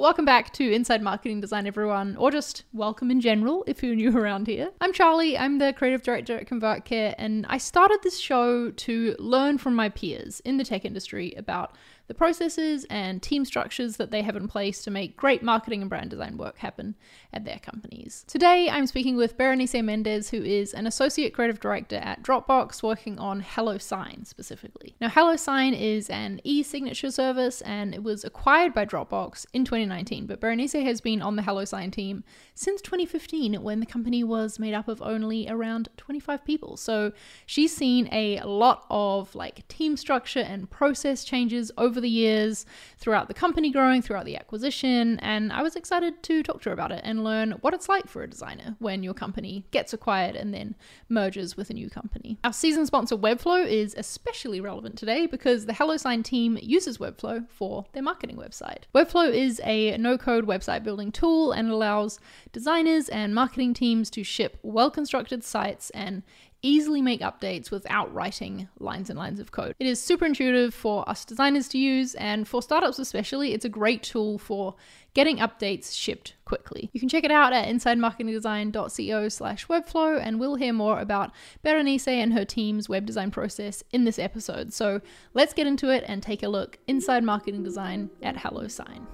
Welcome back to Inside Marketing Design, everyone, or just welcome in general if you're new around here. I'm Charlie, I'm the creative director at ConvertKit, and I started this show to learn from my peers in the tech industry about the processes and team structures that they have in place to make great marketing and brand design work happen at their companies. Today, I'm speaking with Berenice Mendez, who is an associate creative director at Dropbox, working on HelloSign specifically. Now, HelloSign is an e signature service and it was acquired by Dropbox in 2019, but Berenice has been on the HelloSign team since 2015 when the company was made up of only around 25 people. So she's seen a lot of like team structure and process changes over over the years throughout the company growing, throughout the acquisition, and I was excited to talk to her about it and learn what it's like for a designer when your company gets acquired and then merges with a new company. Our season sponsor Webflow is especially relevant today because the HelloSign team uses Webflow for their marketing website. Webflow is a no-code website building tool and allows designers and marketing teams to ship well-constructed sites and easily make updates without writing lines and lines of code. It is super intuitive for us designers to use, and for startups especially, it's a great tool for getting updates shipped quickly. You can check it out at insidemarketingdesign.co slash webflow, and we'll hear more about Berenice and her team's web design process in this episode. So let's get into it and take a look inside marketing design at HelloSign.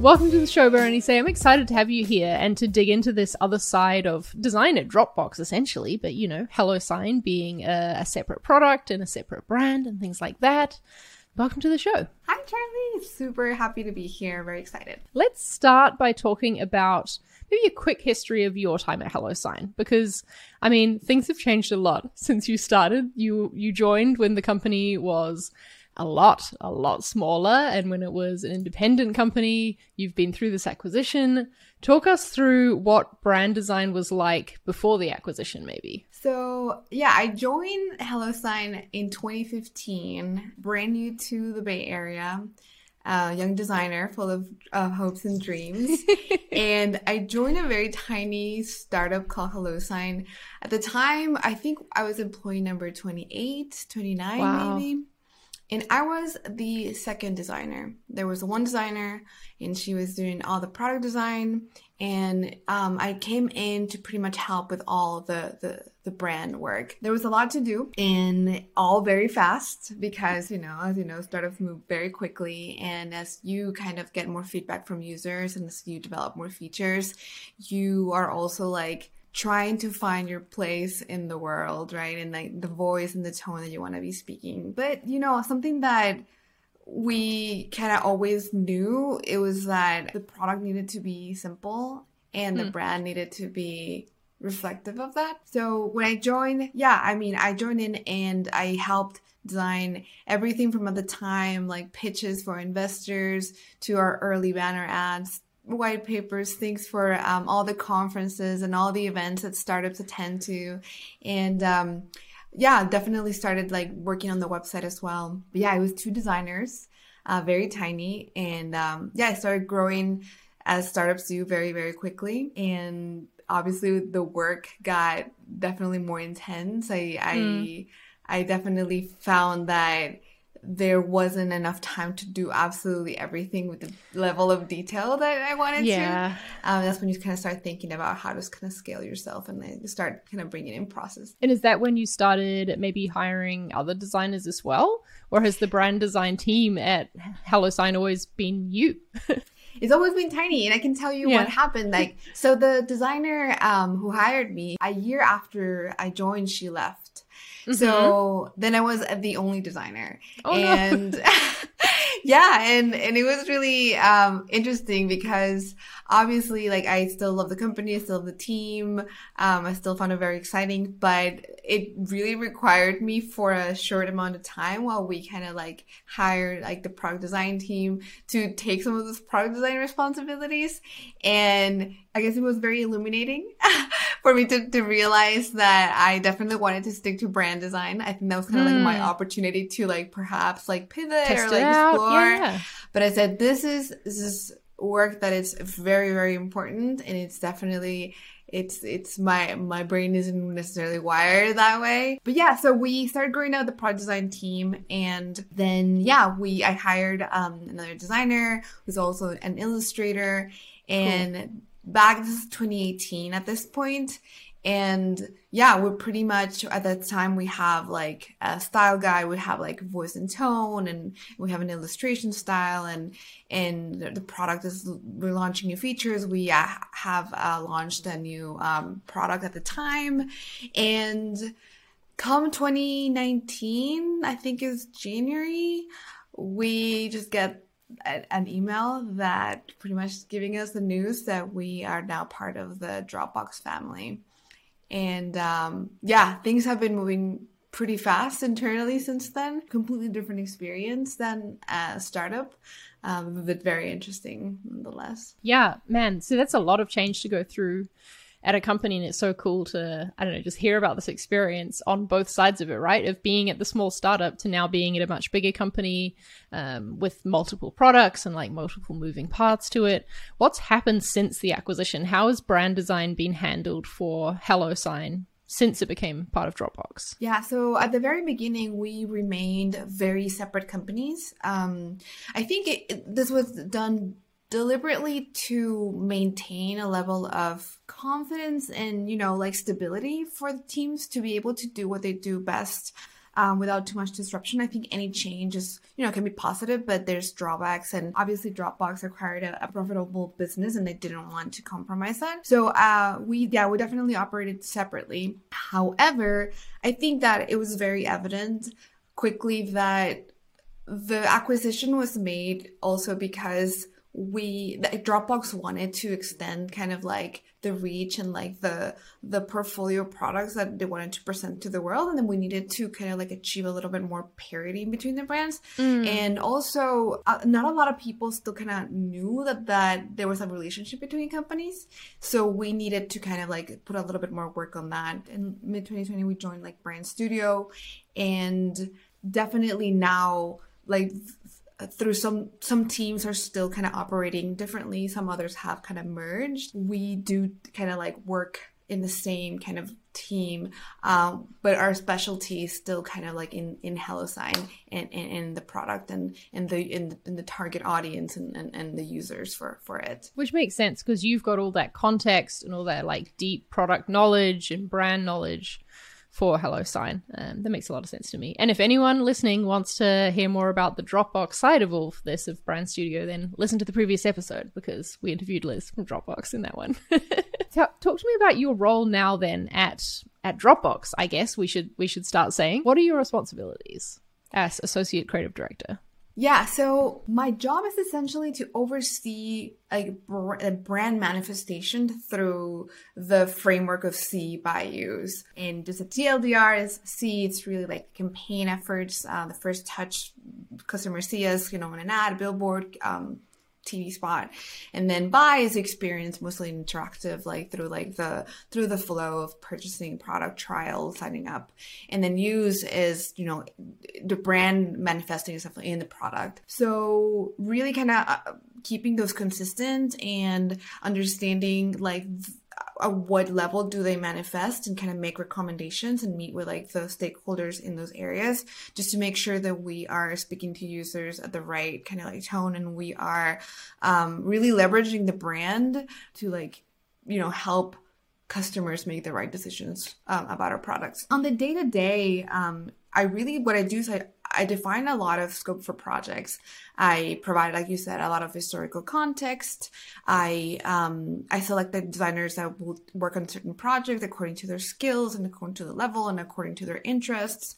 Welcome to the show, Berenice. I'm excited to have you here and to dig into this other side of design at Dropbox, essentially. But you know, HelloSign being a, a, separate product and a separate brand and things like that. Welcome to the show. Hi, Charlie. Super happy to be here. Very excited. Let's start by talking about maybe a quick history of your time at HelloSign, because I mean, things have changed a lot since you started. You you joined when the company was a lot, a lot smaller. And when it was an independent company, you've been through this acquisition. Talk us through what brand design was like before the acquisition, maybe. So, yeah, I joined HelloSign in 2015, brand new to the Bay Area. Uh, young designer full of uh, hopes and dreams. and I joined a very tiny startup called HelloSign. At the time, I think I was employee number 28, 29 wow. maybe. And I was the second designer. There was one designer, and she was doing all the product design. And um, I came in to pretty much help with all the, the the brand work. There was a lot to do, and all very fast because you know, as you know, startups move very quickly. And as you kind of get more feedback from users, and as you develop more features, you are also like trying to find your place in the world, right? And like the voice and the tone that you want to be speaking. But, you know, something that we kind of always knew it was that the product needed to be simple and mm. the hmm. brand needed to be reflective of that. So when I joined, yeah, I mean, I joined in and I helped design everything from at the time like pitches for investors to our early banner ads white papers, things for um, all the conferences and all the events that startups attend to. And um, yeah, definitely started like working on the website as well. But yeah, it was two designers, uh, very tiny. And um, yeah, I started growing as startups do very, very quickly. And obviously the work got definitely more intense. I, mm. I, I definitely found that there wasn't enough time to do absolutely everything with the level of detail that I wanted yeah. to. Um, that's when you kind of start thinking about how to kind of scale yourself and then start kind of bringing in process. And is that when you started maybe hiring other designers as well? Or has the brand design team at HelloSign always been you? it's always been tiny and i can tell you yeah. what happened like so the designer um, who hired me a year after i joined she left Mm-hmm. So then I was the only designer. Oh, and no. yeah, and and it was really um, interesting because obviously like I still love the company, I still love the team. Um, I still found it very exciting, but it really required me for a short amount of time while we kind of like hired like the product design team to take some of those product design responsibilities. And I guess it was very illuminating for me to, to realize that I definitely wanted to stick to brand design. I think that was kind of mm. like my hmm. opportunity to like perhaps like pivot Test or like explore. Yeah. But I said, this is, this is work that is very, very important and it's definitely it's it's my my brain isn't necessarily wired that way but yeah so we started growing out the product design team and then yeah we i hired um, another designer who's also an illustrator and cool. back this is 2018 at this point and yeah we're pretty much at that time we have like a style guide. We have like voice and tone and we have an illustration style and and the product is we're launching new features. We uh, have uh, launched a new um, product at the time. And come 2019 i think is january we just get an email that pretty much giving us the news that we are now part of the Dropbox family. And um, yeah, things have been moving pretty fast internally since then. Completely different experience than a startup, um, but very interesting nonetheless. Yeah, man. So that's a lot of change to go through at a company and it's so cool to i don't know just hear about this experience on both sides of it right of being at the small startup to now being at a much bigger company um, with multiple products and like multiple moving parts to it what's happened since the acquisition how has brand design been handled for HelloSign since it became part of Dropbox? Yeah, so at the very beginning, we remained very separate companies. Um, I think it, this was done deliberately to maintain a level of confidence and you know like stability for the teams to be able to do what they do best um, without too much disruption. I think any change is, you know, can be positive, but there's drawbacks. And obviously, Dropbox acquired a, a profitable business and they didn't want to compromise that. So, uh, we, yeah, we definitely operated separately. However, I think that it was very evident quickly that the acquisition was made also because we Dropbox wanted to extend kind of like the reach and like the the portfolio products that they wanted to present to the world and then we needed to kind of like achieve a little bit more parity between the brands. Mm. and also uh, not a lot of people still kind of knew that that there was a relationship between companies. So we needed to kind of like put a little bit more work on that. In mid 2020 we joined like brand studio. And definitely now like through some some teams are still kind of operating differently. Some others have kind of merged. We do kind of like work in the same kind of team um, but our specialty is still kind of like in in HelloSign and in the product and in the in, in the target audience and, and, and the users for for it. Which makes sense because you've got all that context and all that like deep product knowledge and brand knowledge for HelloSign. Um, that makes a lot of sense to me. And if anyone listening wants to hear more about the Dropbox side of all of this of Brand Studio, then listen to the previous episode because we interviewed Liz from Dropbox in that one. Talk to me about your role now then at at Dropbox. I guess we should we should start saying what are your responsibilities as associate creative director? Yeah, so my job is essentially to oversee a, a, brand manifestation through the framework of see buy use. And just a TLDR is C, it's really like campaign efforts, uh, the first touch customer see us, you know, on an ad, billboard, um, TV spot. And then buy is experience mostly interactive, like through like the through the flow of purchasing product trial, signing up. And then use is, you know, the brand manifesting itself in the product. So really kind of uh, keeping those consistent and understanding like at what level do they manifest and kind of make recommendations and meet with like the stakeholders in those areas just to make sure that we are speaking to users at the right kind of like tone and we are um, really leveraging the brand to like you know help customers make the right decisions um, about our products. On the day to day I really what I do is I I define a lot of scope for projects. I provide, like you said, a lot of historical context. I um, I select the designers that will work on certain projects according to their skills and according to the level and according to their interests.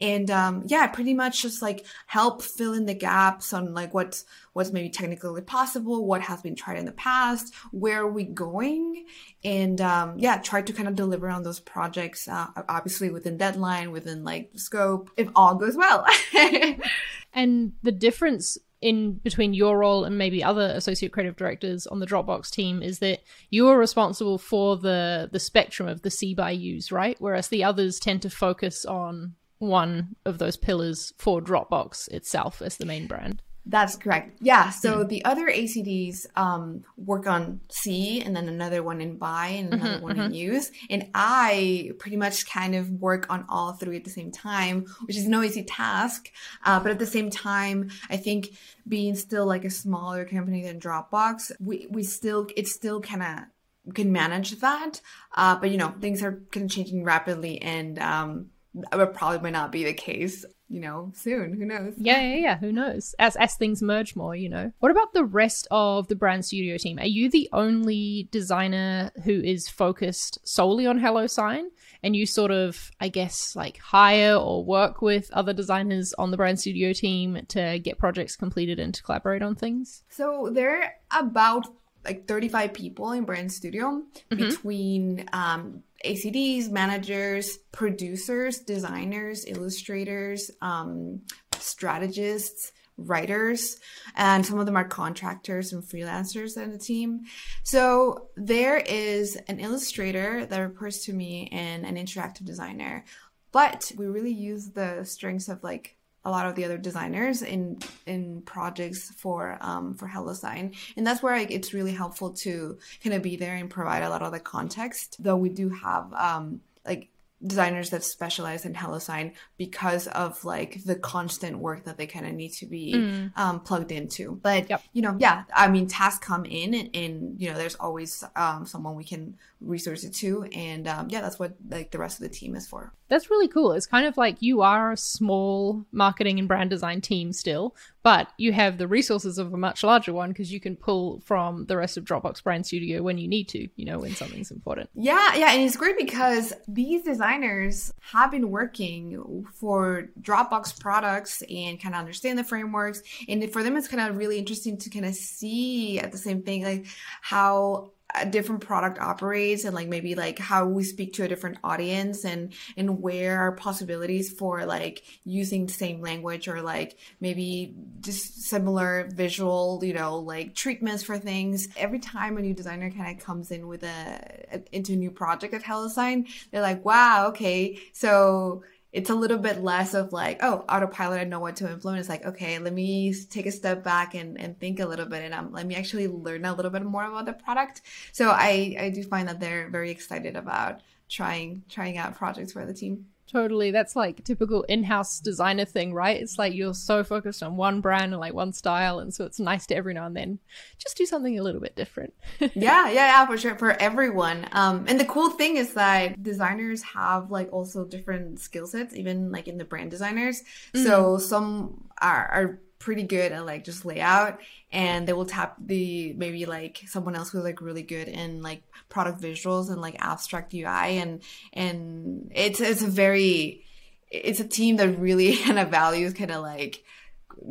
And um, yeah, pretty much just like help fill in the gaps on like what's what's maybe technically possible, what has been tried in the past, where are we going, and um, yeah, try to kind of deliver on those projects. Uh, obviously within deadline, within like scope, if all goes well. and the difference in between your role and maybe other associate creative directors on the Dropbox team is that you are responsible for the the spectrum of the buy use, right? Whereas the others tend to focus on one of those pillars for Dropbox itself as the main brand. That's correct. Yeah. So mm. the other ACDs um, work on C and then another one in buy and another mm-hmm, one mm-hmm. in use. And I pretty much kind of work on all three at the same time, which is no easy task. Uh, but at the same time, I think being still like a smaller company than Dropbox, we, we still, it's still kind of can manage that. Uh, but you know, things are kind of changing rapidly and, um, it probably might not be the case you know, soon. Who knows? Yeah, yeah, yeah. Who knows? As as things merge more, you know. What about the rest of the brand studio team? Are you the only designer who is focused solely on Hello Sign? And you sort of, I guess, like hire or work with other designers on the brand studio team to get projects completed and to collaborate on things? So there are about like 35 people in brand studio mm-hmm. between um, ACDs, managers, producers, designers, illustrators, um, strategists, writers, and some of them are contractors and freelancers in the team. So there is an illustrator that reports to me and an interactive designer. But we really use the strengths of like a lot of the other designers in in projects for um, for HelloSign, and that's where it's really helpful to kind of be there and provide a lot of the context. Though we do have um, like designers that specialize in HelloSign because of like the constant work that they kind of need to be mm. um, plugged into. But yep. you know, yeah, I mean, tasks come in, and, and you know, there's always um, someone we can resource it to, and um, yeah, that's what like the rest of the team is for. That's really cool. It's kind of like you are a small marketing and brand design team still, but you have the resources of a much larger one because you can pull from the rest of Dropbox Brand Studio when you need to, you know, when something's important. Yeah, yeah, and it's great because these designers have been working for Dropbox products and kind of understand the frameworks, and for them, it's kind of really interesting to kind of see at the same thing like how a different product operates and like maybe like how we speak to a different audience and and where are possibilities for like using the same language or like maybe just similar visual you know like treatments for things. Every time a new designer kind of comes in with a, a into a new project at HelloSign they're like wow okay so it's a little bit less of like, oh, autopilot, I know what to influence. Like, okay, let me take a step back and, and think a little bit and um, let me actually learn a little bit more about the product. So I, I do find that they're very excited about trying, trying out projects for the team. Totally. That's like typical in-house designer thing, right? It's like you're so focused on one brand and like one style and so it's nice to every now and then just do something a little bit different. yeah, yeah, yeah, for sure for everyone. Um and the cool thing is that designers have like also different skill sets even like in the brand designers. Mm-hmm. So some are are pretty good at like just layout and they will tap the maybe like someone else who's like really good in like product visuals and like abstract UI and and it's it's a very it's a team that really kind of values kind of like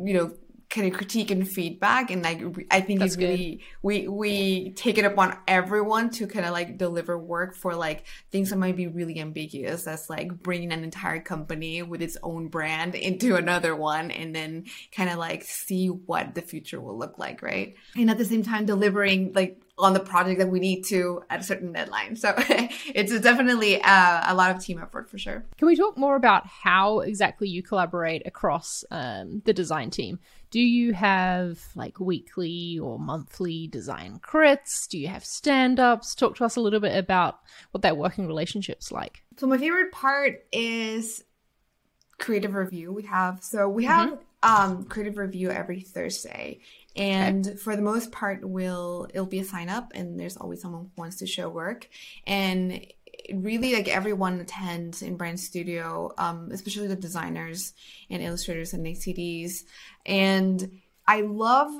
you know kind of critique and feedback and like i think That's it's really good. we we take it upon everyone to kind of like deliver work for like things that might be really ambiguous that's like bringing an entire company with its own brand into another one and then kind of like see what the future will look like right and at the same time delivering like on the project that we need to at a certain deadline. So it's definitely uh, a lot of team effort for sure. Can we talk more about how exactly you collaborate across um, the design team? Do you have like weekly or monthly design crits? Do you have stand ups? Talk to us a little bit about what that working relationship's like. So, my favorite part is creative review. We have, so we have mm-hmm. um, creative review every Thursday and okay. for the most part will it'll be a sign up and there's always someone who wants to show work and really like everyone attends in brand studio um, especially the designers and illustrators and acds and i love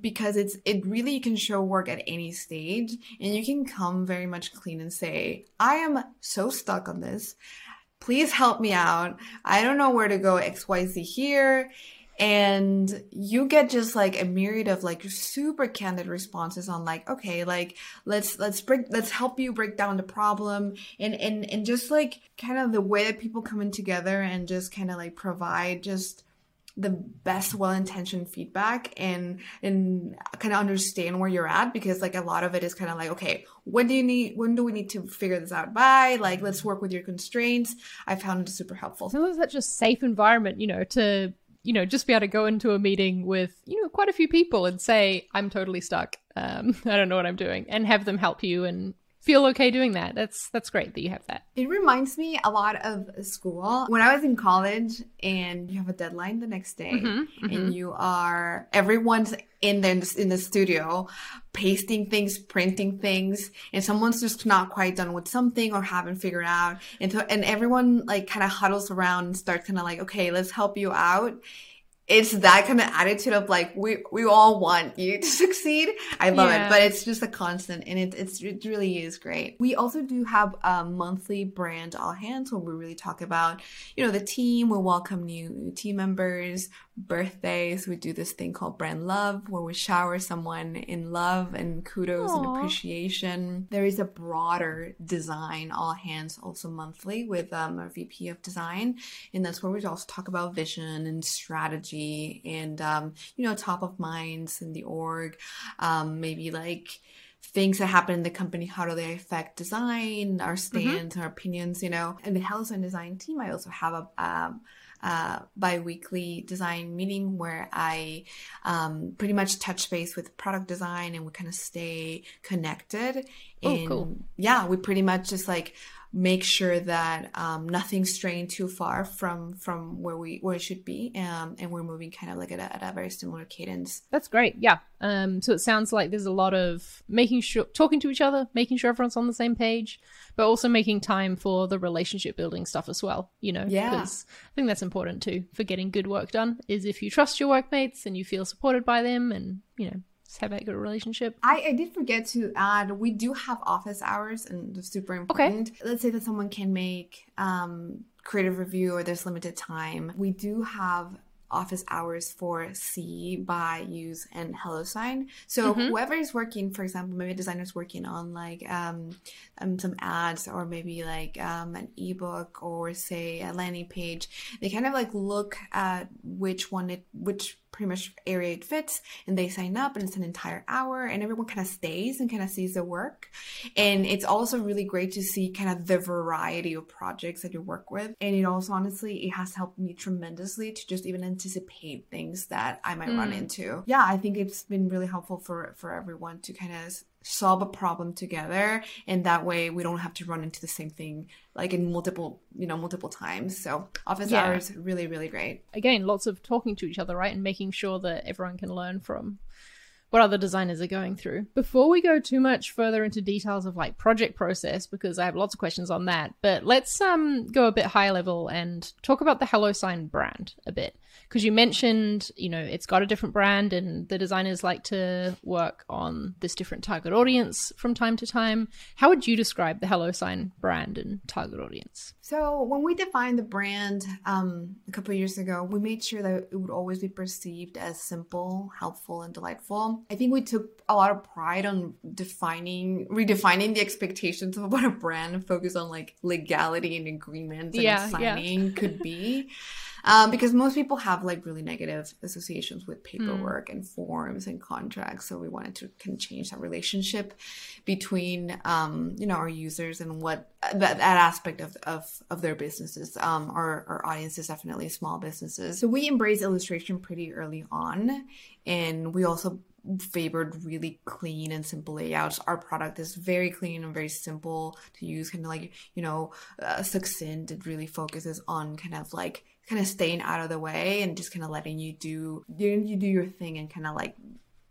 because it's it really you can show work at any stage and you can come very much clean and say i am so stuck on this. Please help me out. I don't know where to go xyz here and you get just like a myriad of like super candid responses on like okay like let's let's break let's help you break down the problem. And and and just like kind of the way that people come in together and just kind of like provide just the best well-intentioned feedback and and kind of understand where you're at because like a lot of it is kind of like okay when do you need when do we need to figure this out? By like let's work with your constraints. I found it super helpful. It's such a safe environment you know to you know, just be able to go into a meeting with, you know, quite a few people and say, I'm totally stuck. Um, I don't know what I'm doing and have them help you and feel okay doing that. That's that's great that you have that. It reminds me a lot of school. When I was in college and you have a deadline the next day Mhm, mhm. and you are everyone's in the in the studio pasting things, printing things, and someone's just not quite done with something or haven't figured out. And so and everyone like kind of huddles around and starts kind of like, okay, let's help you out. It's that kind of attitude of like we we all want you to succeed. I love Yeah. it, but it's just a constant, and it it's it really is great. We also do have a monthly brand all hands where we really talk about you know the team. We welcome new, new team members, birthdays. We do this thing called brand love where we shower someone in love and kudos and appreciation. There is a broader design all hands also monthly with um, our VP of design, and that's where we also talk about vision and strategy and um, you know top of minds in the org, um, maybe like things that happen in the company how do they affect design our stands our opinions you know and the health and design team i also have a um, uh, bi-weekly design meeting where i um, pretty much touch base with product design and we kind of stay connected Oh, and cool. yeah we pretty much just like make sure that um, nothing's straying too far from from where we where it should be um, and we're moving kind of like at a, at a very similar cadence That's great. Yeah. Um, so it sounds like there's a lot of making sure, talking to each other, making sure everyone's on the same page, but also making time for the relationship building stuff as well. You know, Yeah. because I think that's important too for getting good work done. Is if you trust your workmates and you feel supported by them, and you know, have a good relationship. I, I did forget to add we do have office hours and it's super important. Okay. Let's say that someone can make um, creative review or there's limited time. We do have office hours for C, buy use, and hello sign. So whoever is working, for example, maybe a designer's working on like um, um, some ads or maybe like um, an ebook or say a landing page, they kind of like look at which one it which pretty much area it fits and they sign up and it's an entire hour and everyone kind of stays and kind of sees the work. And it's also really great to see kind of the variety of projects that you work with. And it also honestly it has helped me tremendously to just even anticipate things that i might run Mm. into. Yeah i think it's been really helpful for for everyone to kind of solve a problem together and that way we don't have to run into the same thing like in multiple you know multiple times so office Yeah. hours really really great Again, lots of talking to each other, right, and making sure that everyone can learn from what other designers are going through. Before we go too much further into details of like project process, because I have lots of questions on that, but let's um go a bit higher level and talk about the HelloSign brand a bit. Because you mentioned, you know, it's got a different brand and the designers like to work on this different target audience from time to time. How would you describe the hello sign brand and target audience? So when we defined the brand um, a couple of years ago, we made sure that it would always be perceived as simple, helpful, and delightful. I think we took a lot of pride on defining, redefining the expectations of what a brand focused on like legality and agreements and Yeah, yeah. signing could be. Um, because most people have like really negative associations with paperwork and forms and contracts. So we wanted to kind of change that relationship between, um, you know, our users and what that, that aspect of, of, of their businesses. Um, our, our audience is definitely small businesses. So we embraced illustration pretty early on. And we also favored really clean and simple layouts. Our product is very clean and very simple to use, kind of like, you know, uh, succinct. It really focuses on kind of like, kind of staying out of the way and just kind of letting you do, you, do your thing and kind of like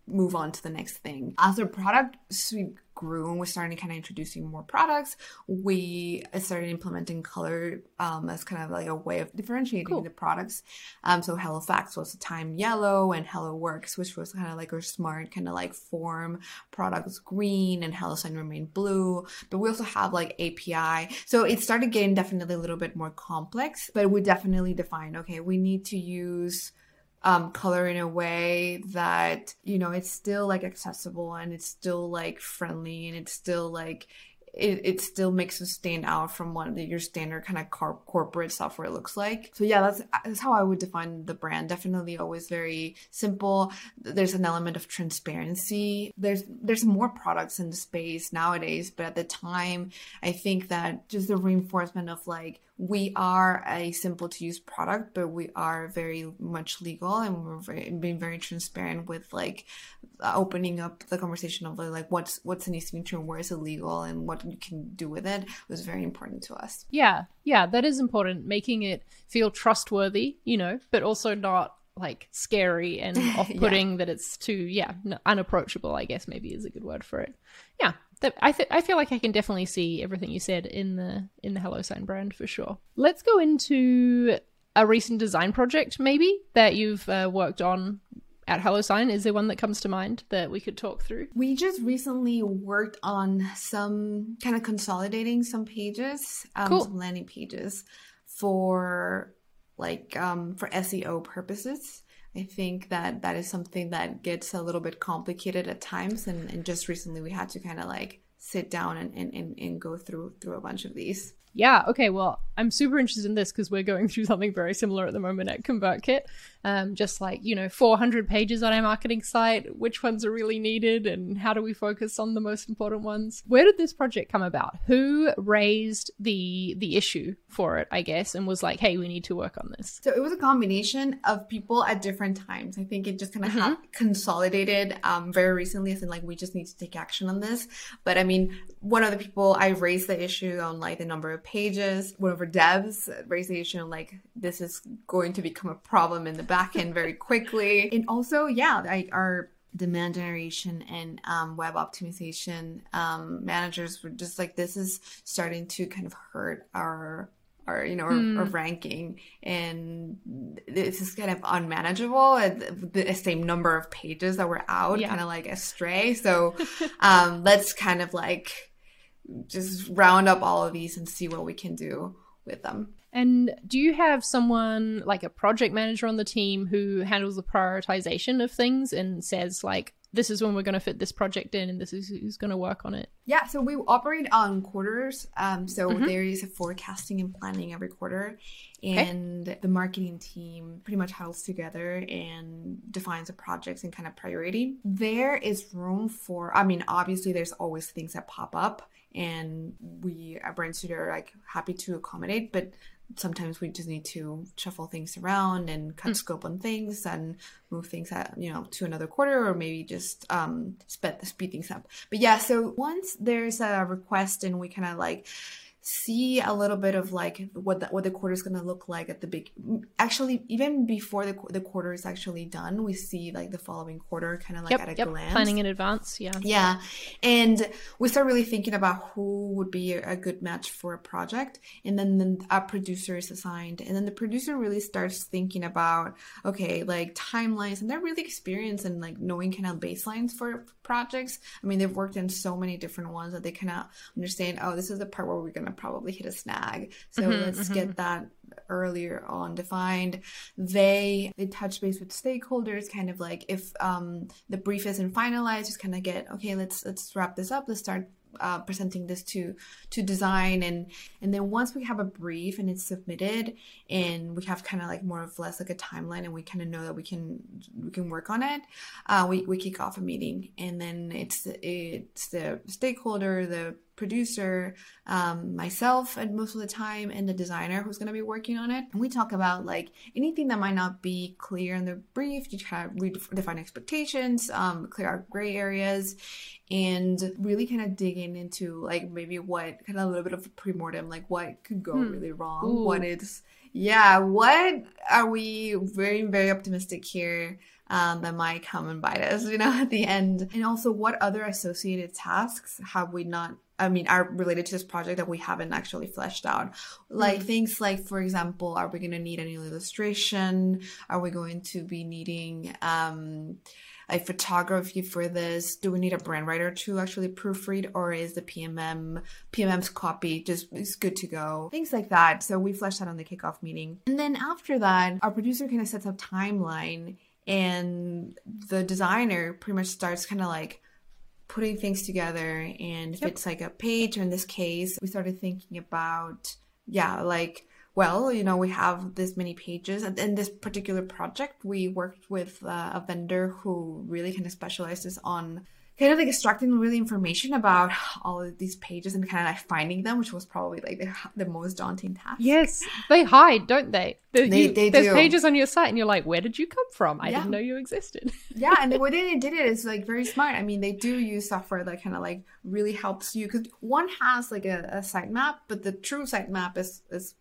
move on to the next thing. As a product suite grew and we started kind of introducing more products, we started implementing color um, as kind of like a way of differentiating Cool. the products. Um, so HelloFax was the time yellow and Hello Works, which was kind of like our smart kind of like form products green and Hello Sign remained blue. But we also have like API. So it started getting definitely a little bit more complex, but we definitely defined, okay, we need to use um, color in a way that you know it's still like accessible and it's still like friendly and it's still like it, it still makes us stand out from what the, your standard kind of cor- corporate software looks like. So yeah, that's that's how I would define the brand. Definitely always very simple. There's an element of transparency. There's there's more products in the space nowadays, but at the time, I think that just the reinforcement of like we are a simple to use product, but we are very much legal and we're very, being very transparent with like uh, opening up the conversation of like what's what's be true, where is illegal, and what you can do with it was very important to us. Yeah, yeah, that is important. Making it feel trustworthy, you know, but also not like scary and off-putting yeah. that it's too yeah unapproachable. I guess maybe is a good word for it. Yeah, that I th- I feel like I can definitely see everything you said in the in the HelloSign brand for sure. Let's go into a recent design project maybe that you've uh, worked on at HelloSign. Is there one that comes to mind that we could talk through? We just recently worked on some kind of consolidating some pages, um, cool. some landing pages for like um, for SEO purposes. I think that that is something that gets a little bit complicated at times, and, and just recently we had to kind of like sit down and, and, and go through through a bunch of these. Yeah. Okay. Well, I'm super interested in this because we're going through something very similar at the moment at ConvertKit. Um, just like, you know, 400 pages on our marketing site, which ones are really needed and how do we focus on the most important ones? Where did this project come about? Who raised the the issue for it, I guess, and was like, hey, we need to work on this? So it was a combination of people at different times. I think it just kind of mm-hmm. consolidated um, very recently as in like, we just need to take action on this. But I mean, one of the people I raised the issue on like the number of pages, one of our devs raised the issue on like, this is going to become a problem in the back back end very quickly. And also, yeah, like our demand generation and um, web optimization um, managers were just like, this is starting to kind of hurt our our you know our, mm. our, ranking and this is kind of unmanageable the same number of pages that were out yeah. kind of like astray so um, let's kind of like just round up all of these and see what we can do with them and do you have someone like a project manager on the team who handles the prioritization of things and says like this is when we're going to fit this project in and this is who's going to work on it yeah so we operate on quarters um, so mm-hmm. there is a forecasting and planning every quarter and okay. the marketing team pretty much huddles together and defines the projects and kind of priority there is room for i mean obviously there's always things that pop up and we at brand studio are like happy to accommodate but sometimes we just need to shuffle things around and cut mm. scope on things and move things at you know to another quarter or maybe just um speed, speed things up but yeah so once there's a request and we kind of like see a little bit of like what the, what the quarter is going to look like at the big actually even before the, the quarter is actually done we see like the following quarter kind of like yep, at a yep. glance planning in advance yeah yeah and we start really thinking about who would be a good match for a project and then, then a producer is assigned and then the producer really starts thinking about okay like timelines and they're really experienced in like knowing kind of baselines for projects i mean they've worked in so many different ones that they kind of understand oh this is the part where we're going to probably hit a snag. So mm-hmm, let's mm-hmm. get that earlier on defined. They they touch base with stakeholders, kind of like if um, the brief isn't finalized, just kind of get okay. Let's let's wrap this up. Let's start uh, presenting this to to design and and then once we have a brief and it's submitted and we have kind of like more of less like a timeline and we kind of know that we can we can work on it uh, we, we kick off a meeting and then it's it's the stakeholder the producer, um, myself, and most of the time, and the designer who's going to be working on it. And we talk about like anything that might not be clear in the brief. You kind of redefine expectations, um, clear out gray areas, and really kind of digging into like maybe what kind of a little bit of a premortem, like what could go hmm. really wrong, Ooh. what is yeah, what are we very very optimistic here? Um, that might come and bite us, you know, at the end. And also, what other associated tasks have we not I mean, are related to this project that we haven't actually fleshed out. Like mm things like, for example, are we going to need any illustration? Are we going to be needing um, a photography for this? Do we need a brand writer to actually proofread, or is the PMM PMM's copy just is good to go? Things like that. So we fleshed that on the kickoff meeting, and then after that, our producer kind of sets up timeline and the designer pretty much starts kind of like putting things together and if yep. it's like a page or in this case we started thinking about yeah like well you know we have this many pages and in this particular project we worked with uh, a vendor who really kind of specializes on kind of like extracting really information about all of these pages and kind of like finding them, which was probably like the, the most daunting task. Yes, they hide, don't they? The, They- you- they there's do. pages on your site, and you're like, where did you come from? I Yeah. didn't know you existed. yeah, and the way they did it is like very smart. I mean, they do use software that kind of like really helps you because one has like a, a sitemap, but the true sitemap is is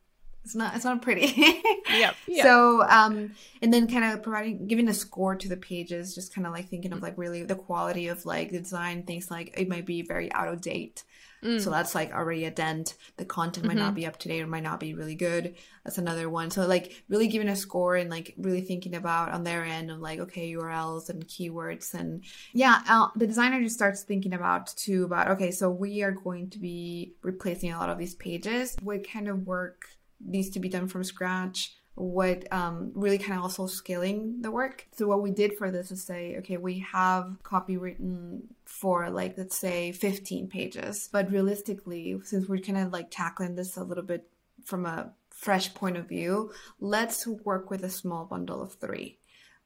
it's not it's not pretty. Yep. Yeah. So um and then kind of providing giving a score to the pages, just kind of like thinking of like really the quality of like the design, things like it might be very out of date. Mm. So that's like already a dent. The content might not be up to date or might not be really good. That's another one. So like really giving a score and like really thinking about on their end of like okay URLs and keywords and yeah, uh, the designer just starts thinking about too about okay, so we are going to be replacing a lot of these pages. What kind of work needs to be done from scratch? What um, really kind of also scaling the work. So what we did for this is say, okay, we have copy written for like let's say 15 pages, but realistically, since we're kind of like tackling this a little bit from a fresh point of view, let's work with a small bundle of three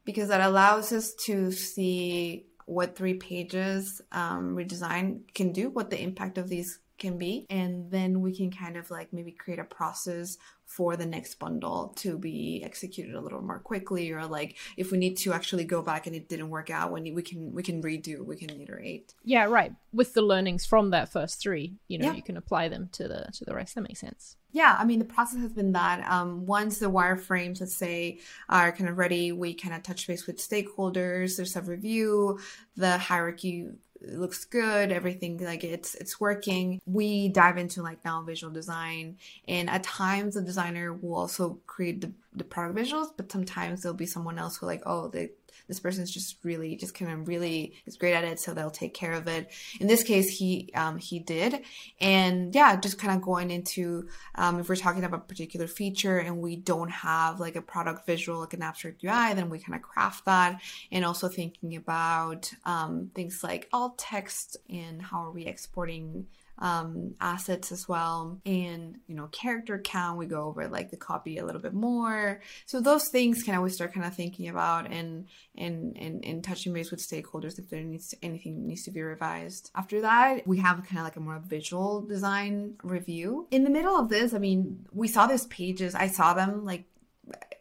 because that allows us to see what three pages um, redesign can do, what the impact of these can be, and then we can kind of like maybe create a process for the next bundle to be executed a little more quickly, or like if we need to actually go back and it didn't work out, when we can we can redo, we can iterate. yeah, right. With the learnings from that first three, you know, Yeah. you can apply them to the to the rest. That makes sense. Yeah, I mean, the process has been that um, once the wireframes, let's say, are kind of ready, we kind of touch base with stakeholders. There's a review. The hierarchy looks good. Everything like it's it's working. We dive into like now visual design, and at times the designer will also create the the product visuals, but sometimes there'll be someone else who like, oh, they this person's just really just kind of really is great at it so they'll take care of it. In this case he um, he did. And yeah just kind of going into um, if we're talking about a particular feature and we don't have like a product visual like an abstract ui then we kind of craft that. And also thinking about um, things like alt text and how are we exporting um, assets as well. And you know character count we go over like the copy a little bit more. So those things of we start kind of thinking about and and and, and touching base with stakeholders if there needs to, anything needs to be revised. After that we have kind of like a more visual design review. In the middle of this i mean we saw these pages. I saw them like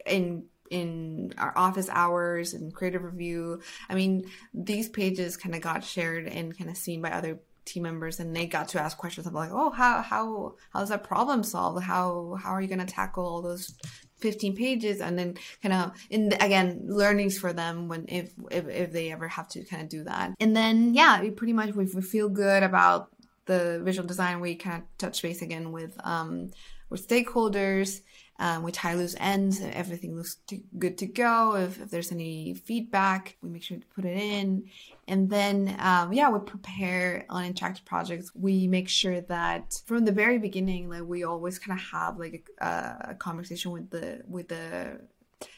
in in our office hours and creative review. I mean these pages kind of got shared and kind of seen by other team members and they got to ask questions. Of like oh how how how's that problem solved? How how are you going to tackle all those 15 pages? And then kind of in the, again learnings for them when if, if if they ever have to kind of do that. And then yeah we pretty much we, we feel good about the visual design. We kind of touch base again with um with stakeholders um, we tie loose ends everything looks to, good to go. If, if there's any feedback we make sure to put it in. And then um, yeah we prepare on interactive projects. We make sure that from the very beginning like we always kind of have like a, a conversation with the with the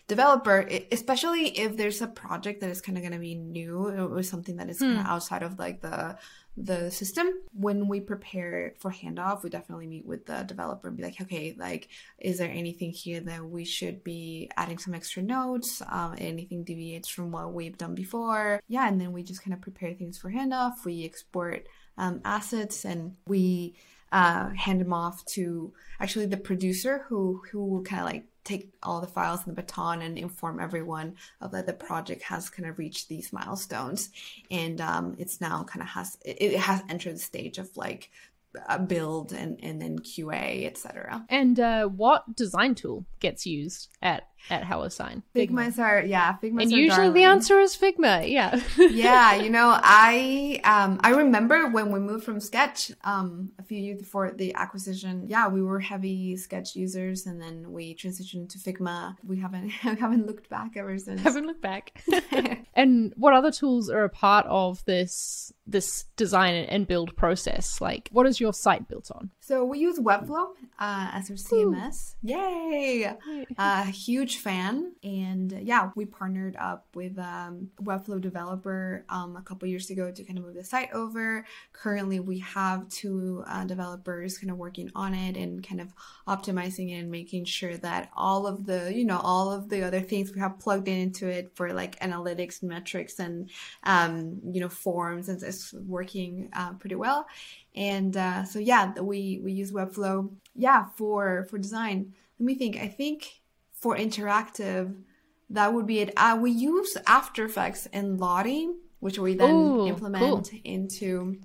developer especially if there's a project that is kind of going to be new or something that is kind of outside of like the the system when we prepare for handoff we definitely meet with the developer and be like okay like is there anything here that we should be adding some extra notes? Um, anything deviates from what we've done before? Yeah and then we just kind of prepare things for handoff we export um, assets and we uh, hand them off to actually the producer who who will kind of like take all the files and the baton and inform everyone of that the project has kind of reached these milestones. And um, it's now kind of has it, it has entered the stage of like build and and then qa etc And uh, what design tool gets used at at HelloSign? figmas are yeah figmas And usually the answer is Figma. Yeah. yeah, you know, I um I remember when we moved from Sketch um a few years before the acquisition. Yeah, we were heavy Sketch users, and then we transitioned to Figma. We haven't we haven't looked back ever since. Haven't looked back. and what other tools are a part of this this design and build process? Like, what is your site built on? So we use Webflow uh, as our CMS. Ooh. Yay! A uh, huge fan. And yeah, we partnered up with um, Webflow developer um, a couple years ago to kind of move the site over. Currently, we have two uh, developers kind of working on it and kind of optimizing it and making sure that all of the, you know, all of the other things we have plugged into it for like analytics, metrics, and, um, you know, forms and it's working uh, pretty well. And uh, so yeah, we we use Webflow. Yeah, for for design. Let me think. I think for interactive, that would be it. Uh, we use After Effects and Lottie, which we then Ooh, implement cool. into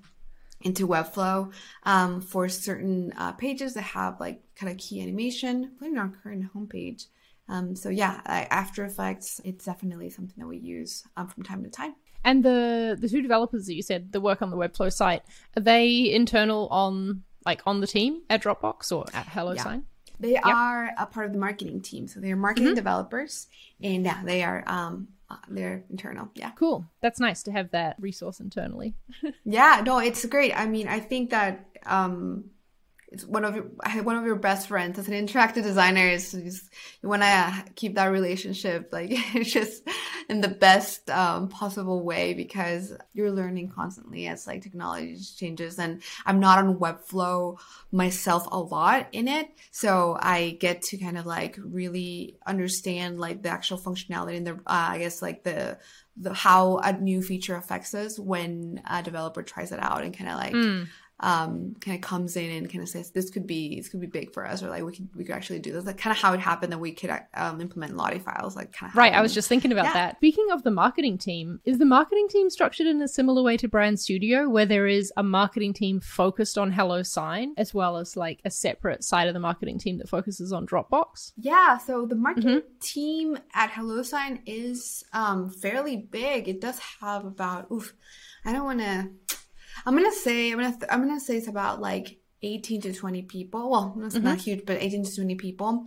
into Webflow um, for certain uh, pages that have like kind of key animation, including our current homepage. Um, so yeah, After Effects, it's definitely something that we use um, from time to time. And the the two developers that you said that work on the Webflow site are they internal on like on the team at Dropbox or at HelloSign? Yeah. They yep. are a part of the marketing team, so they're marketing mm-hmm. developers, and yeah, they are um uh, they're internal. Yeah, cool. That's nice to have that resource internally. yeah, no, it's great. I mean, I think that um it's one of your one of your best friends as an interactive designer. Is, you want to keep that relationship like just in the best um, possible way because you're learning constantly as like technology changes. And i'm not on webflow myself a lot in it. So i get to kind of like really understand like the actual functionality and the uh, i guess like the the how a new feature affects us when a developer tries it out and kind of like mm um, kind of comes in and kind of says this could be this could be big for us or like we could we could actually do this. Like kind of how it happened that we could um, implement lottie files like kind of right i was just thinking about yeah. that. Speaking of the marketing team is the marketing team structured in a similar way to brand studio where there is a marketing team focused on HelloSign as well as like a separate side of the marketing team that focuses on dropbox? Yeah so the marketing mm-hmm. team at HelloSign is um, fairly big. It does have about oof i don't want to I'm gonna say I'm gonna th- I'm gonna say it's about like 18 to 20 people. Well, it's mm-hmm. not huge, but 18 to 20 people,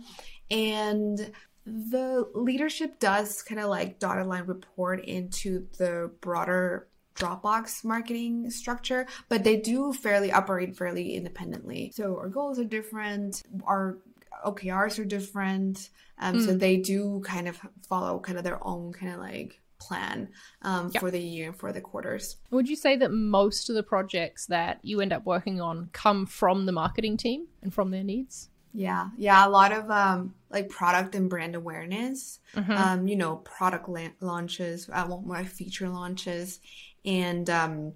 and the leadership does kind of like dotted line report into the broader Dropbox marketing structure, but they do fairly operate fairly independently. So our goals are different, our OKRs are different, um, mm. so they do kind of follow kind of their own kind of like plan um, yep. for the year and for the quarters. Would you say that most of the projects that you end up working on come from the marketing team and from their needs? Yeah, yeah, a lot of um, like product and brand awareness. Mm-hmm. Um, you know, product la- launches, uh, well, more feature launches, and um,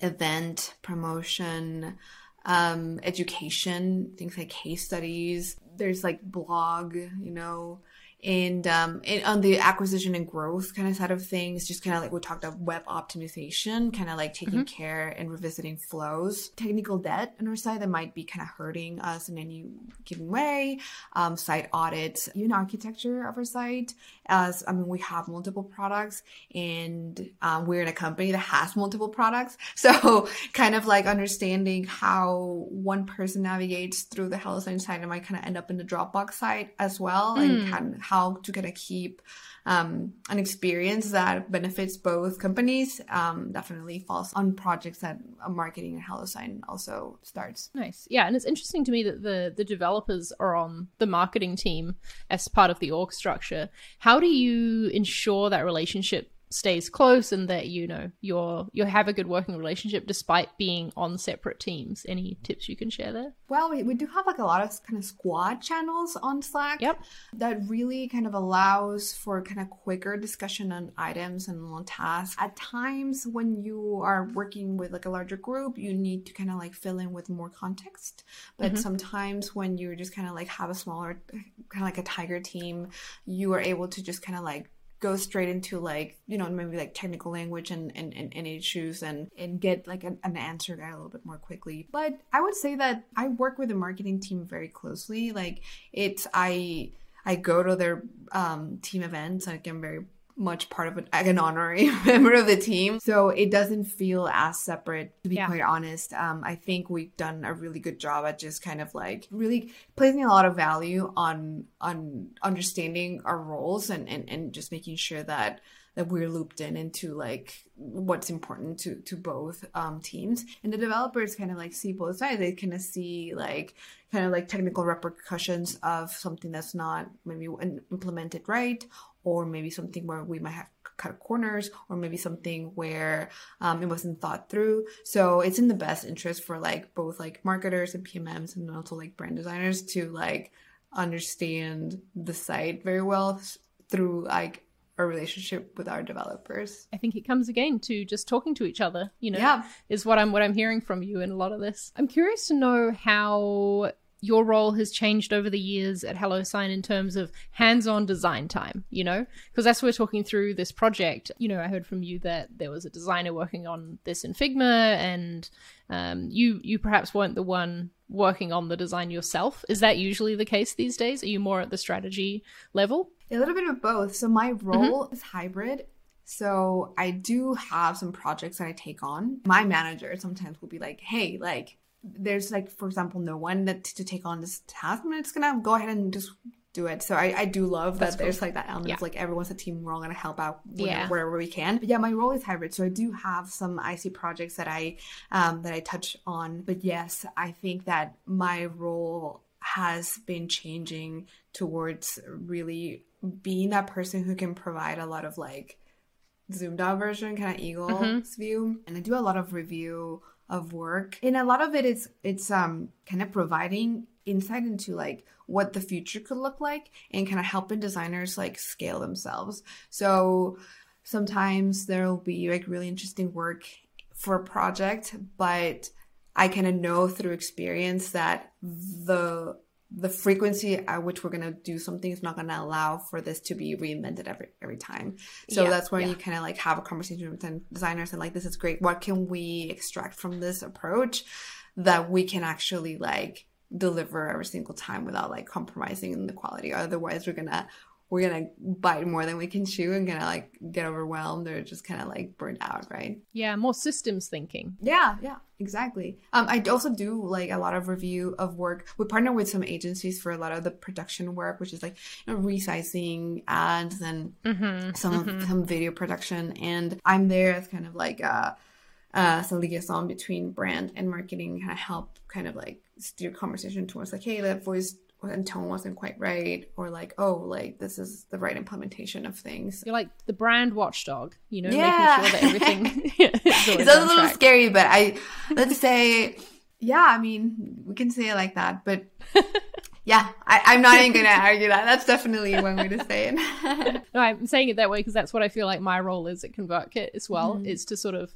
event promotion, um, education, things like case studies. There's like blog, you know, and um and on the acquisition and growth kind of side of things just kind of like we talked about web optimization kind of like taking mm-hmm. care and revisiting flows technical debt on our side that might be kind of hurting us in any given way um, site audits even architecture of our site as i mean we have multiple products and um, we're in a company that has multiple products so kind of like understanding how one person navigates through the HelloSign site and might kind of end up in the dropbox site as well mm. and kind of how to kind of keep um, an experience that benefits both companies um, definitely falls on projects that marketing and HelloSign also starts. Nice. Yeah. And it's interesting to me that the, the developers are on the marketing team as part of the org structure. How do you ensure that relationship stays close and that you know you're you have a good working relationship despite being on separate teams. Any tips you can share there? Well we, we do have like a lot of kind of squad channels on slack yep. that really kind of allows for kind of quicker discussion on items and on tasks. At times when you are working with like a larger group you need to kind of like fill in with more context. But mm-hmm. sometimes when you just kind of like have a smaller kind of like a tiger team you are able to just kind of like go straight into like you know maybe like technical language and and, and, and issues and and get like an, an answer a little bit more quickly. But i would say that i work with the marketing team very closely. Like it's i i go to their um, team events. Like i'm very much part of an, an honorary member of the team. So it doesn't feel as separate, to be yeah. quite honest. Um, I think we've done a really good job at just kind of like really placing a lot of value on on understanding our roles and, and, and just making sure that that we're looped in into like what's important to to both um, teams and the developers kind of like see both sides they kind of see like kind of like technical repercussions of something that's not maybe implemented right or maybe something where we might have cut corners or maybe something where um, it wasn't thought through so it's in the best interest for like both like marketers and pmms and also like brand designers to like understand the site very well through like a relationship with our developers. I think it comes again to just talking to each other, you know, yeah. is what I'm what I'm hearing from you in a lot of this. I'm curious to know how your role has changed over the years at HelloSign in terms of hands-on design time, you know? Because as we're talking through this project, you know, I heard from you that there was a designer working on this in Figma and um, you you perhaps weren't the one working on the design yourself. Is that usually the case these days? Are you more at the strategy level? A little bit of both. So my role mm-hmm. is hybrid. So I do have some projects that I take on. My manager sometimes will be like, "Hey, like there's like for example no one that to take on this task i'm just gonna go ahead and just do it so i, I do love That's that cool. there's like that element yeah. of like everyone's a team we're all gonna help out wherever, yeah. wherever we can but yeah my role is hybrid so i do have some ic projects that i um that i touch on but yes i think that my role has been changing towards really being that person who can provide a lot of like zoomed out version kind of eagle's mm-hmm. view and i do a lot of review of work. And a lot of it is it's um kind of providing insight into like what the future could look like and kind of helping designers like scale themselves. So sometimes there'll be like really interesting work for a project but i kind of know through experience that the the frequency at which we're going to do something is not going to allow for this to be reinvented every every time. So yeah, that's when yeah. you kind of like have a conversation with designers and like this is great. What can we extract from this approach that we can actually like deliver every single time without like compromising the quality. Otherwise, we're gonna we're gonna bite more than we can chew and gonna like get overwhelmed or just kind of like burn out, right? Yeah, more systems thinking. Yeah, yeah, exactly. Um, I also do like a lot of review of work. We partner with some agencies for a lot of the production work, which is like you know, resizing ads and mm-hmm, some mm-hmm. some video production. And I'm there as kind of like a, uh, a liaison between brand and marketing, kind of help kind of like steer conversation towards like, hey, that voice and tone wasn't quite right or like oh like this is the right implementation of things you're like the brand watchdog you know yeah. making sure that everything it's a little track. scary but i let's say yeah i mean we can say it like that but yeah I, am not even gonna argue that that's definitely one way to say it no i'm saying it that way because that's what i feel like my role is at convertkit as well mm-hmm. is to sort of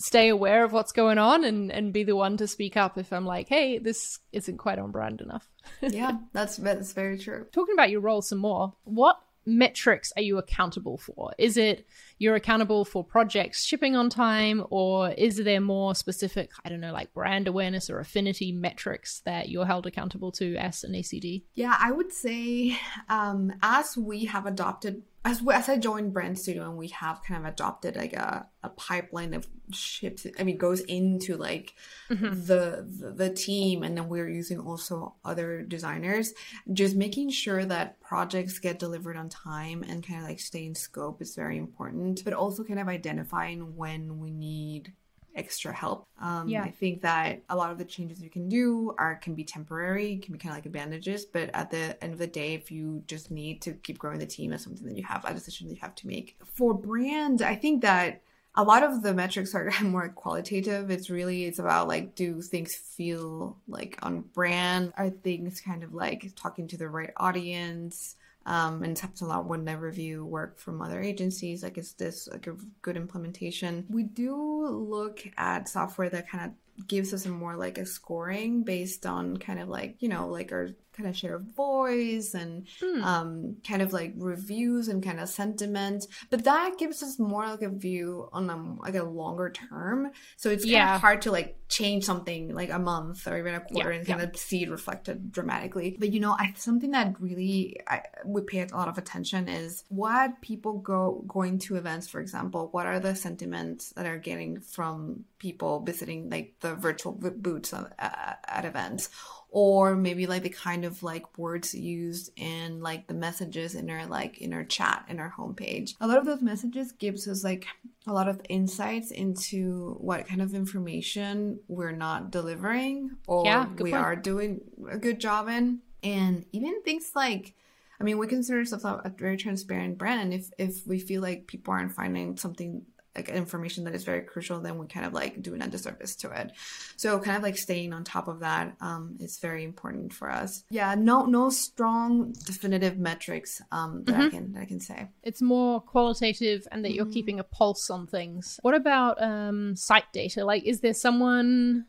stay aware of what's going on and and be the one to speak up if I'm like, hey, this isn't quite on brand enough. yeah, that's that's very true. Talking about your role some more, what metrics are you accountable for? Is it you're accountable for projects shipping on time, or is there more specific, I don't know, like brand awareness or affinity metrics that you're held accountable to as an ACD? Yeah, I would say um, as we have adopted as as I joined Brand Studio and we have kind of adopted like a, a pipeline of ships. I mean, goes into like mm-hmm. the, the, the team, and then we're using also other designers. Just making sure that projects get delivered on time and kind of like stay in scope is very important. But also kind of identifying when we need extra help. Um, yeah. I think that a lot of the changes you can do are can be temporary, can be kind of like advantages, but at the end of the day, if you just need to keep growing the team, as something that you have a decision that you have to make. For brand, I think that a lot of the metrics are more qualitative. It's really it's about like do things feel like on brand? Are things kind of like talking to the right audience? Um, and a lot when I review work from other agencies. Like, is this like a good implementation? We do look at software that kind of gives us a more like a scoring based on kind of like you know like our kind of share of voice and hmm. um, kind of like reviews and kind of sentiment. But that gives us more like a view on a, like a longer term. So it's kind yeah. of hard to like change something like a month or even a quarter yeah, and kind yeah. of see it reflected dramatically. But you know, I something that really I, we pay a lot of attention is what people go going to events, for example. What are the sentiments that are getting from people visiting like the virtual booths at, at events? or maybe like the kind of like words used in like the messages in our like in our chat in our homepage a lot of those messages gives us like a lot of insights into what kind of information we're not delivering or Yeah, we point. are doing a good job in and even things like I mean, we consider ourselves a, a very transparent brand, and if if we feel like people aren't finding something like information that is very crucial, then we kind of like do an disservice to it. So, kind of like staying on top of that um, is very important for us. Yeah, no no strong definitive metrics um, that I can that I can say. It's more qualitative and that you're Mm-hmm. keeping a pulse on things. What about um, site data? Like, is there someone,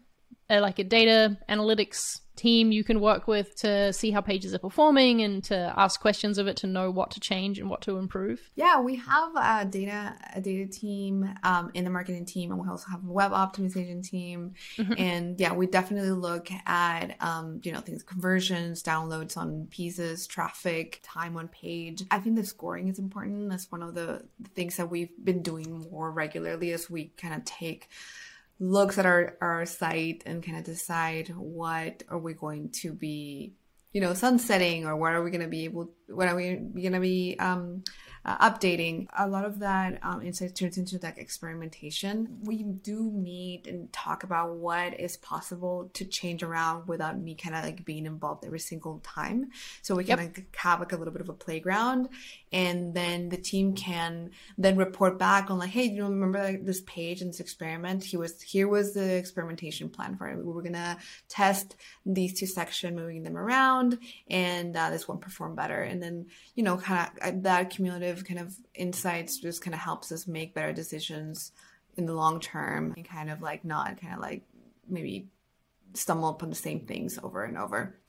uh, like a data analytics team you can work with to see how pages are performing and to ask questions of it to know what to change and what to improve? Yeah, we have a data a data team um, in the marketing team, and we also have a web optimization team. And yeah, we definitely look at um, you know things conversions, downloads on pieces, traffic, time on page. I think the scoring is important. That's one of the things that we've been doing more regularly as we kind of take looks at our, our site and kind of decide what are we going to be you know sunsetting or what are we going to be able what are we going to be um, uh, updating. A lot of that um, insight turns into like experimentation. We do meet and talk about what is possible to change around without me kind of like being involved every single time. So we Yep. kind of have like a little bit of a playground and then the team can then report back on like hey you remember like this page and this experiment? He was here was the experimentation plan for it. We were gonna test these two sections moving them around and uh, this one performed better. And then you know kind of that cumulative kind of insights just kind of helps us make better decisions in the long term and kind of like not kind of like maybe stumble upon the same things over and over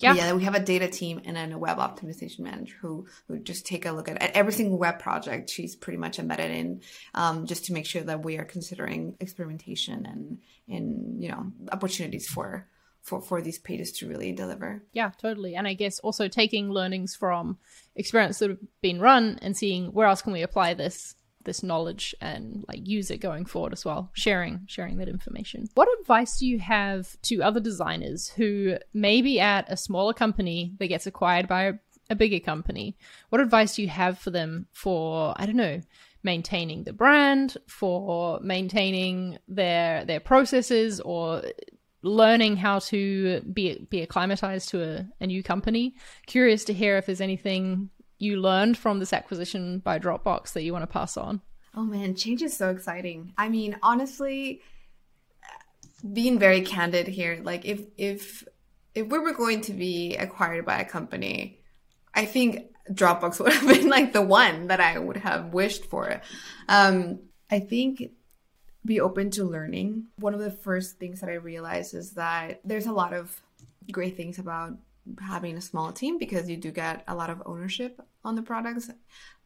Yeah. yeah, we have a data team and then a web optimization manager who who just take a look at, at every single web project. She's pretty much embedded in, um, just to make sure that we are considering experimentation and and you know opportunities for for for these pages to really deliver. Yeah, totally. And I guess also taking learnings from experiments that have been run and seeing where else can we apply this this knowledge and like use it going forward as well. Sharing sharing that information. What advice do you have to other designers who may be at a smaller company that gets acquired by a, bigger company? What advice do you have for them for I don't know, maintaining the brand, for maintaining their their processes or learning how to be be acclimatized to a, a new company. Curious to hear if there's anything you learned from this acquisition by Dropbox that you want to pass on. Oh man, change is so exciting. I mean, honestly, being very candid here, like if if if we were going to be acquired by a company, I think Dropbox would have been like the one that I would have wished for. Um, I think be open to learning. One of the first things that I realized is that there's a lot of great things about having a small team because you do get a lot of ownership on the products.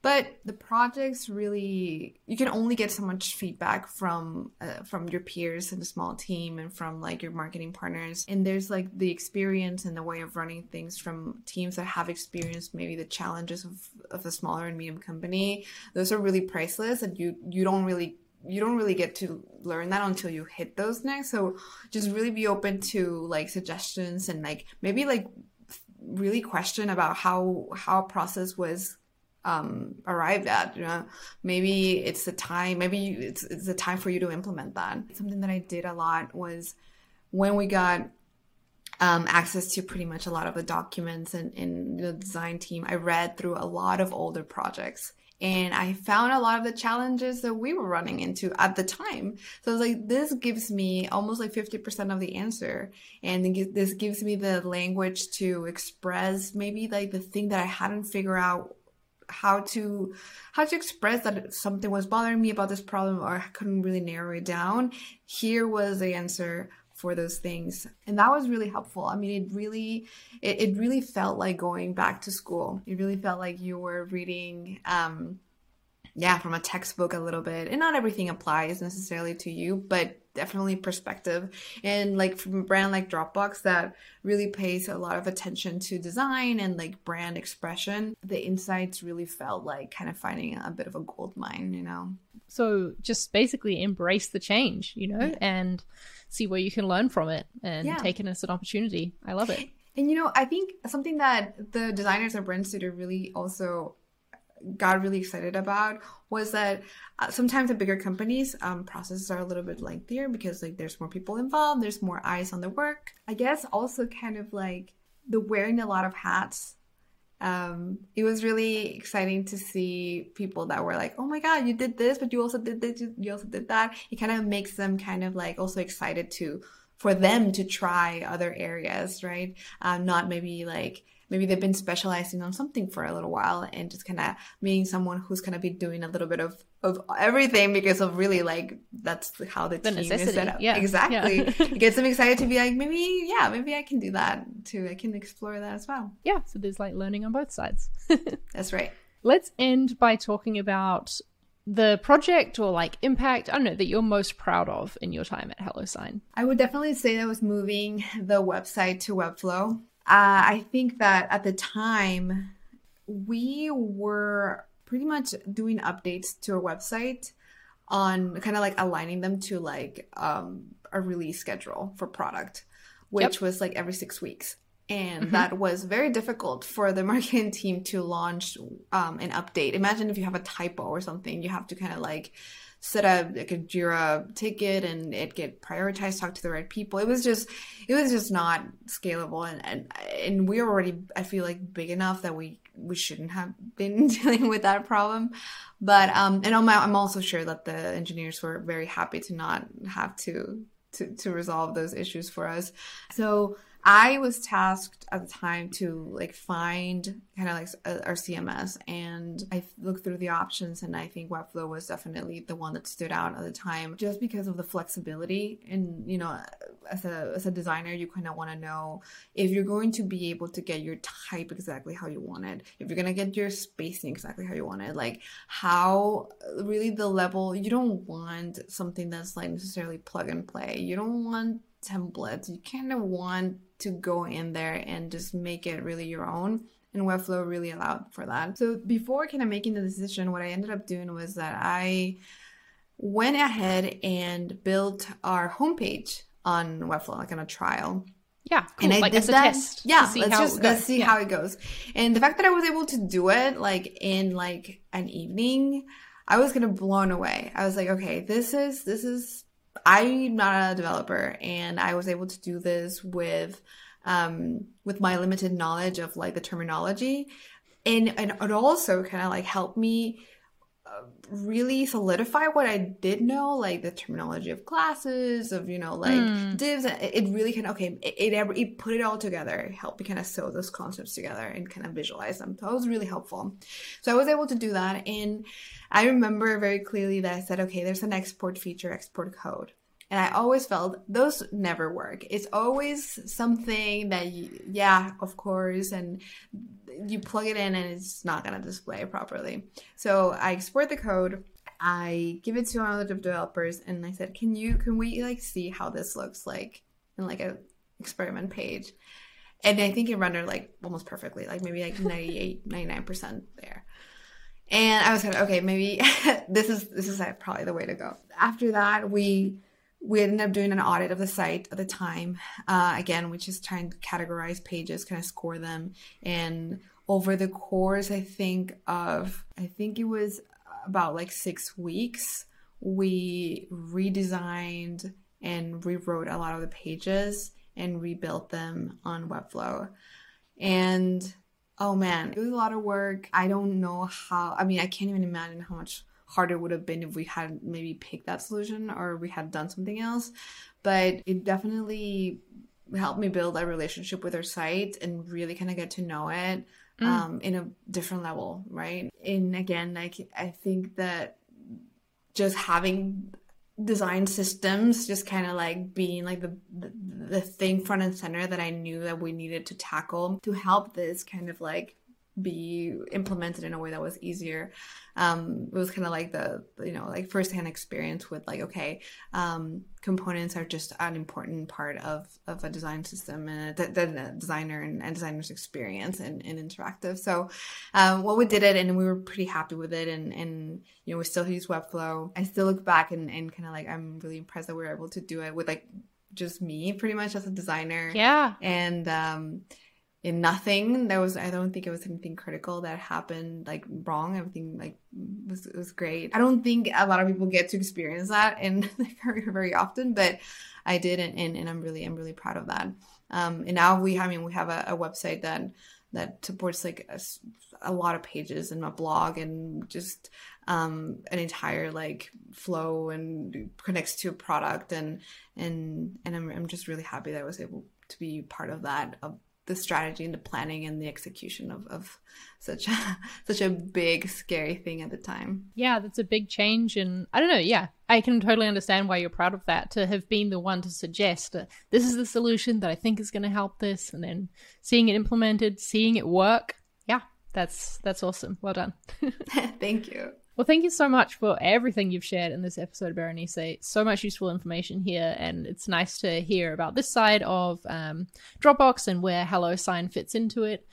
But the projects really, you can only get so much feedback from uh, from your peers in a small team and from like your marketing partners. And there's like the experience and the way of running things from teams that have experienced maybe the challenges of, of a smaller and medium company. Those are really priceless, and you you don't really you don't really get to learn that until you hit those next. So just really be open to like suggestions and like maybe like really question about how how process was um arrived at you know? Maybe it's the time maybe it's it's the time for you to implement that. Something that i did a lot was when we got um, access to pretty much a lot of the documents and in the design team i read through a lot of older projects and I found a lot of the challenges that we were running into at the time. So I was like, this gives me almost like 50% of the answer. And this gives me the language to express maybe like the thing that I hadn't figured out how to how to express that something was bothering me about this problem or I couldn't really narrow it down. Here was the answer for those things. And that was really helpful. I mean it really it, it really felt like going back to school. It really felt like you were reading um yeah, from a textbook a little bit. And not everything applies necessarily to you, but definitely perspective. And like from a brand like Dropbox that really pays a lot of attention to design and like brand expression, the insights really felt like kind of finding a bit of a gold mine, you know? So just basically embrace the change, you know, yeah. and see where you can learn from it and yeah. take it as an opportunity. I love it. And you know, I think something that the designers of Brand Studio really also got really excited about was that uh, sometimes at bigger companies um, processes are a little bit lengthier because like there's more people involved there's more eyes on the work i guess also kind of like the wearing a lot of hats um, it was really exciting to see people that were like, "Oh my god, you did this, but you also did this, you also did that." It kind of makes them kind of like also excited to for them to try other areas, right? Um, not maybe like maybe they've been specializing on something for a little while and just kind of meeting someone who's going to be doing a little bit of of everything because of really like that's how the, the team necessity. is set up. Yeah. Exactly. Yeah. it gets them excited to be like, maybe, yeah, maybe I can do that too. I can explore that as well. Yeah. So there's like learning on both sides. that's right. Let's end by talking about the project or like impact, I don't know, that you're most proud of in your time at HelloSign. I would definitely say that was moving the website to Webflow. Uh, I think that at the time, we were pretty much doing updates to our website on kind of like aligning them to like um, a release schedule for product, which yep. was like every six weeks. And mm-hmm. that was very difficult for the marketing team to launch um, an update. Imagine if you have a typo or something, you have to kind of like set up like a Jira ticket and it get prioritized, talk to the right people. It was just, it was just not scalable. And, and, and we're already, I feel like big enough that we, we shouldn't have been dealing with that problem. But, um, and I'm, I'm also sure that the engineers were very happy to not have to, to, to resolve those issues for us. So, I was tasked at the time to like find kind of like uh, our CMS and I looked through the options and I think Webflow was definitely the one that stood out at the time just because of the flexibility and you know as a as a designer you kind of want to know if you're going to be able to get your type exactly how you want it if you're going to get your spacing exactly how you want it like how really the level you don't want something that's like necessarily plug and play. You don't want templates you kind of want to go in there and just make it really your own. And Webflow really allowed for that. So before kind of making the decision, what I ended up doing was that I went ahead and built our homepage on Webflow, like on a trial. Yeah, cool. and I like did that. Yeah, let's just let's see yeah. how it goes. And the fact that I was able to do it like in like an evening, I was kind of blown away. I was like, okay, this is this is I'm not a developer, and I was able to do this with um, with my limited knowledge of like the terminology, and and it also kind of like helped me really solidify what I did know, like the terminology of classes, of you know, like mm. divs. It, really kind of okay. It, it, it put it all together. It helped me kind of sew those concepts together and kind of visualize them. So it was really helpful. So I was able to do that, and I remember very clearly that I said, okay, there's an export feature, export code. And I always felt those never work. It's always something that, you, yeah, of course, and you plug it in and it's not going to display properly. So I export the code. I give it to one of the developers and I said, can you, can we like see how this looks like in like a experiment page? And I think it rendered like almost perfectly, like maybe like 98, 99% there. And I was of, okay, maybe this is, this is like probably the way to go. After that, we, we ended up doing an audit of the site at the time. Uh, again, we just trying to categorize pages, kind of score them. And over the course, I think of, I think it was about like six weeks, we redesigned and rewrote a lot of the pages and rebuilt them on Webflow. And oh man, it was a lot of work. I don't know how, I mean, I can't even imagine how much harder would have been if we had maybe picked that solution or we had done something else. But it definitely helped me build a relationship with our site and really kind of get to know it mm. um, in a different level, right? And again, like I think that just having design systems just kind of like being like the, the, the thing front and center that I knew that we needed to tackle to help this kind of like be implemented in a way that was easier. Um, it was kind of like the you know like firsthand experience with like okay, um, components are just an important part of of a design system and the, the designer and, and, designer's experience and, and interactive. So, um, well, we did it and we were pretty happy with it and and you know we still use Webflow. I still look back and and kind of like I'm really impressed that we were able to do it with like just me pretty much as a designer. Yeah. And um in nothing. There was I don't think it was anything critical that happened like wrong. Everything like was was great. I don't think a lot of people get to experience that in very very often, but I did and, and, and I'm really I'm really proud of that. Um and now we I mean we have a, a website that that supports like a, a, lot of pages and a blog and just um, an entire like flow and connects to a product and and and I'm, I'm just really happy that I was able to be part of that of the strategy and the planning and the execution of, of such a such a big scary thing at the time. Yeah that's a big change and i don't know yeah. I can totally understand why you're proud of that to have been the one to suggest uh, this is the solution that i think is going to help this and then seeing it implemented seeing it work. Yeah that's that's awesome. Well done. Thank you well, thank you so much for everything you've shared in this episode, Berenice. So much useful information here, and it's nice to hear about this side of um, Dropbox and where HelloSign fits into it.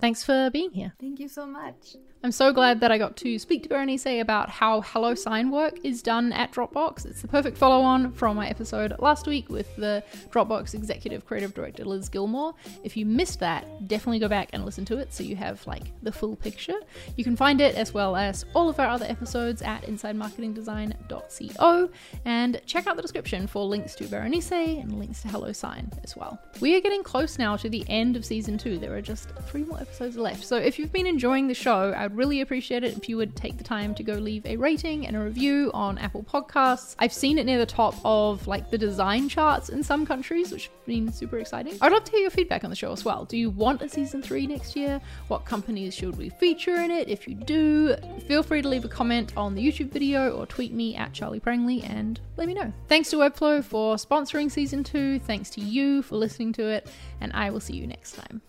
Thanks for being here. Thank you so much. I'm so glad that I got to speak to Berenice about how HelloSign work is done at Dropbox. It's the perfect follow on from my episode last week with the Dropbox Executive Creative Director Liz Gilmore. If you missed that, definitely go back and listen to it so you have like the full picture. You can find it as well as all of our other episodes at insidemarketingdesign.co and check out the description for links to Berenice and links to HelloSign as well. We are getting close now to the end of season two. There are just three more episodes left. So if you've been enjoying the show, I I'd really appreciate it if you would take the time to go leave a rating and a review on Apple Podcasts. I've seen it near the top of like the design charts in some countries, which has been super exciting. I'd love to hear your feedback on the show as well. Do you want a season three next year? What companies should we feature in it? If you do, feel free to leave a comment on the YouTube video or tweet me at Charlie Prangley and let me know. Thanks to Webflow for sponsoring season two. Thanks to you for listening to it, and I will see you next time.